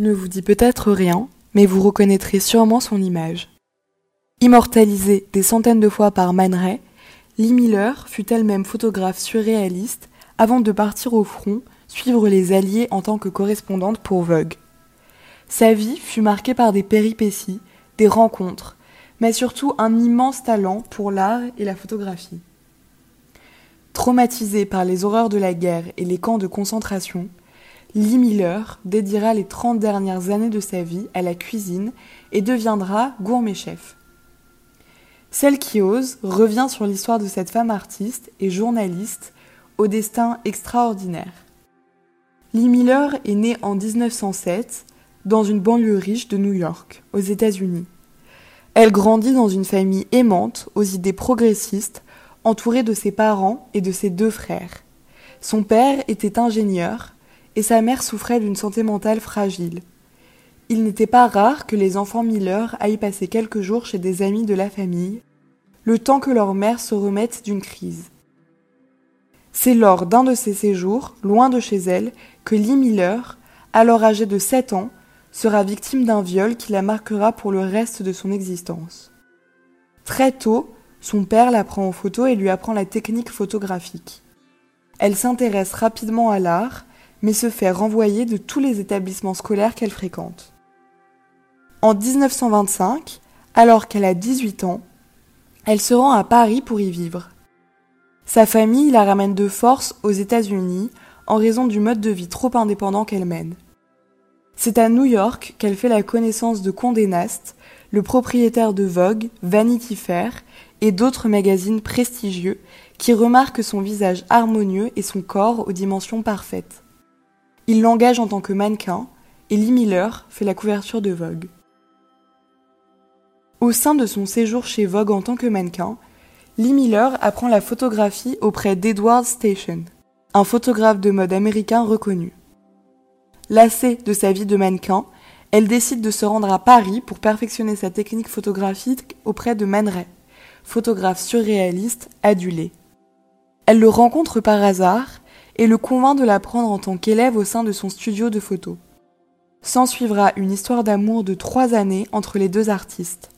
ne vous dit peut-être rien, mais vous reconnaîtrez sûrement son image. Immortalisée des centaines de fois par Man Ray, Lee Miller fut elle-même photographe surréaliste avant de partir au front suivre les Alliés en tant que correspondante pour Vogue. Sa vie fut marquée par des péripéties, des rencontres, mais surtout un immense talent pour l'art et la photographie. Traumatisé par les horreurs de la guerre et les camps de concentration, Lee Miller dédiera les 30 dernières années de sa vie à la cuisine et deviendra gourmet-chef. Celle qui ose revient sur l'histoire de cette femme artiste et journaliste au destin extraordinaire. Lee Miller est née en 1907 dans une banlieue riche de New York, aux États-Unis. Elle grandit dans une famille aimante, aux idées progressistes, entourée de ses parents et de ses deux frères. Son père était ingénieur et sa mère souffrait d'une santé mentale fragile. Il n'était pas rare que les enfants Miller aillent passer quelques jours chez des amis de la famille, le temps que leur mère se remette d'une crise. C'est lors d'un de ces séjours, loin de chez elle, que Lee Miller, alors âgée de 7 ans, sera victime d'un viol qui la marquera pour le reste de son existence. Très tôt, son père la prend en photo et lui apprend la technique photographique. Elle s'intéresse rapidement à l'art, mais se fait renvoyer de tous les établissements scolaires qu'elle fréquente. En 1925, alors qu'elle a 18 ans, elle se rend à Paris pour y vivre. Sa famille la ramène de force aux États-Unis en raison du mode de vie trop indépendant qu'elle mène. C'est à New York qu'elle fait la connaissance de Condé Nast, le propriétaire de Vogue, Vanity Fair et d'autres magazines prestigieux qui remarquent son visage harmonieux et son corps aux dimensions parfaites. Il l'engage en tant que mannequin et Lee Miller fait la couverture de Vogue. Au sein de son séjour chez Vogue en tant que mannequin, Lee Miller apprend la photographie auprès d'Edward Station, un photographe de mode américain reconnu. Lassée de sa vie de mannequin, elle décide de se rendre à Paris pour perfectionner sa technique photographique auprès de Man Ray, photographe surréaliste adulé. Elle le rencontre par hasard et le convainc de la prendre en tant qu'élève au sein de son studio de photo. S'ensuivra une histoire d'amour de trois années entre les deux artistes.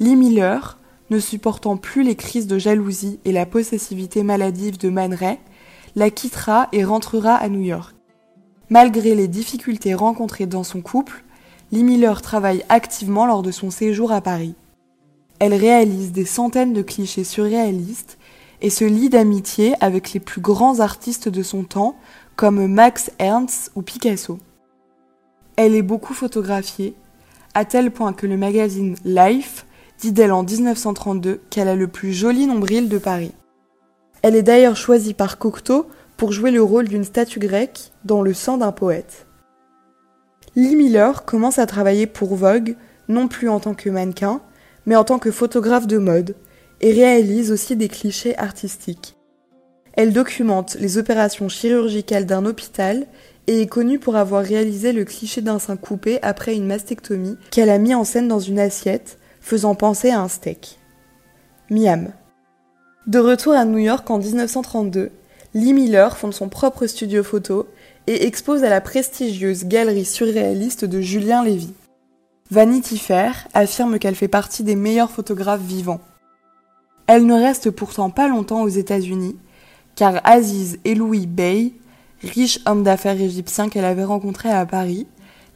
Lee Miller, ne supportant plus les crises de jalousie et la possessivité maladive de Man Ray, la quittera et rentrera à New York. Malgré les difficultés rencontrées dans son couple, Lee Miller travaille activement lors de son séjour à Paris. Elle réalise des centaines de clichés surréalistes et se lie d'amitié avec les plus grands artistes de son temps comme Max Ernst ou Picasso. Elle est beaucoup photographiée, à tel point que le magazine Life dit d'elle en 1932 qu'elle a le plus joli nombril de Paris. Elle est d'ailleurs choisie par Cocteau pour jouer le rôle d'une statue grecque dans Le sang d'un poète. Lee Miller commence à travailler pour Vogue, non plus en tant que mannequin, mais en tant que photographe de mode, et réalise aussi des clichés artistiques. Elle documente les opérations chirurgicales d'un hôpital et est connue pour avoir réalisé le cliché d'un sein coupé après une mastectomie qu'elle a mis en scène dans une assiette, faisant penser à un steak. Miam. De retour à New York en 1932, Lee Miller fonde son propre studio photo et expose à la prestigieuse galerie surréaliste de Julien Lévy. Vanity Fair affirme qu'elle fait partie des meilleurs photographes vivants. Elle ne reste pourtant pas longtemps aux États-Unis, car Aziz Eloui Bey, riche homme d'affaires égyptien qu'elle avait rencontré à Paris,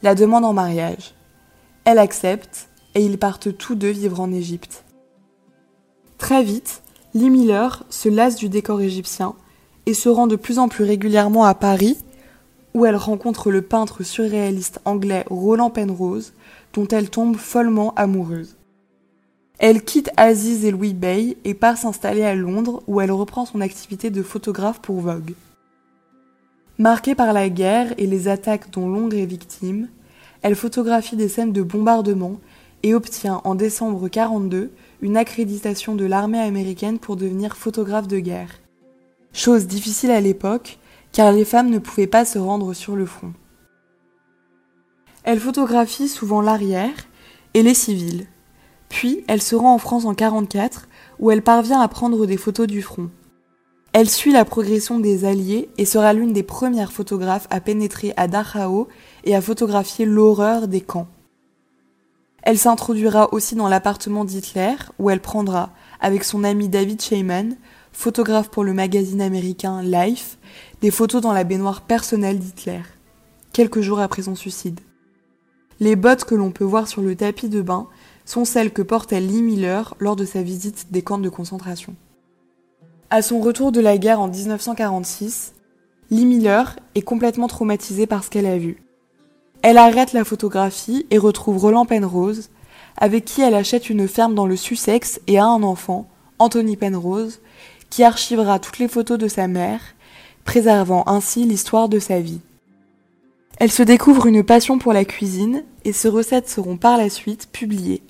la demande en mariage. Elle accepte et ils partent tous deux vivre en Égypte. Très vite, Lee Miller se lasse du décor égyptien et se rend de plus en plus régulièrement à Paris, où elle rencontre le peintre surréaliste anglais Roland Penrose, dont elle tombe follement amoureuse. Elle quitte Aziz et Louis Bay et part s'installer à Londres, où elle reprend son activité de photographe pour Vogue. Marquée par la guerre et les attaques dont Londres est victime, elle photographie des scènes de bombardement et obtient en décembre 42 une accréditation de l'armée américaine pour devenir photographe de guerre. Chose difficile à l'époque, car les femmes ne pouvaient pas se rendre sur le front. Elle photographie souvent l'arrière et les civils. Puis elle se rend en France en 44, où elle parvient à prendre des photos du front. Elle suit la progression des Alliés et sera l'une des premières photographes à pénétrer à Dachau et à photographier l'horreur des camps. Elle s'introduira aussi dans l'appartement d'Hitler, où elle prendra, avec son ami David Sheyman, photographe pour le magazine américain Life, des photos dans la baignoire personnelle d'Hitler, quelques jours après son suicide. Les bottes que l'on peut voir sur le tapis de bain sont celles que portait Lee Miller lors de sa visite des camps de concentration. À son retour de la guerre en 1946, Lee Miller est complètement traumatisée par ce qu'elle a vu. Elle arrête la photographie et retrouve Roland Penrose, avec qui elle achète une ferme dans le Sussex et a un enfant, Anthony Penrose, qui archivera toutes les photos de sa mère, préservant ainsi l'histoire de sa vie. Elle se découvre une passion pour la cuisine et ses recettes seront par la suite publiées.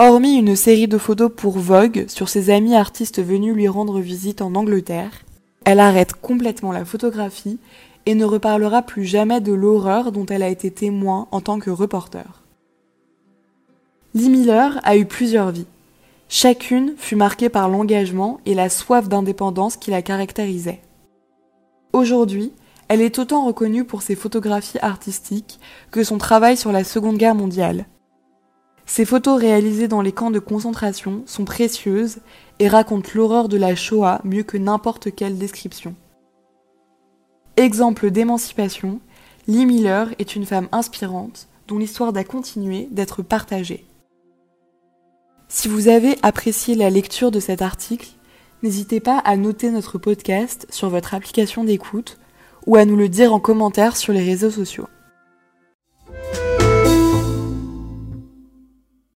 Hormis une série de photos pour Vogue sur ses amis artistes venus lui rendre visite en Angleterre, elle arrête complètement la photographie et ne reparlera plus jamais de l'horreur dont elle a été témoin en tant que reporter. Lee Miller a eu plusieurs vies. Chacune fut marquée par l'engagement et la soif d'indépendance qui la caractérisait. Aujourd'hui, elle est autant reconnue pour ses photographies artistiques que son travail sur la Seconde Guerre mondiale. Ses photos réalisées dans les camps de concentration sont précieuses et racontent l'horreur de la Shoah mieux que n'importe quelle description. Exemple d'émancipation, Lee Miller est une femme inspirante dont l'histoire doit continuer d'être partagée. Si vous avez apprécié la lecture de cet article, n'hésitez pas à noter notre podcast sur votre application d'écoute ou à nous le dire en commentaire sur les réseaux sociaux.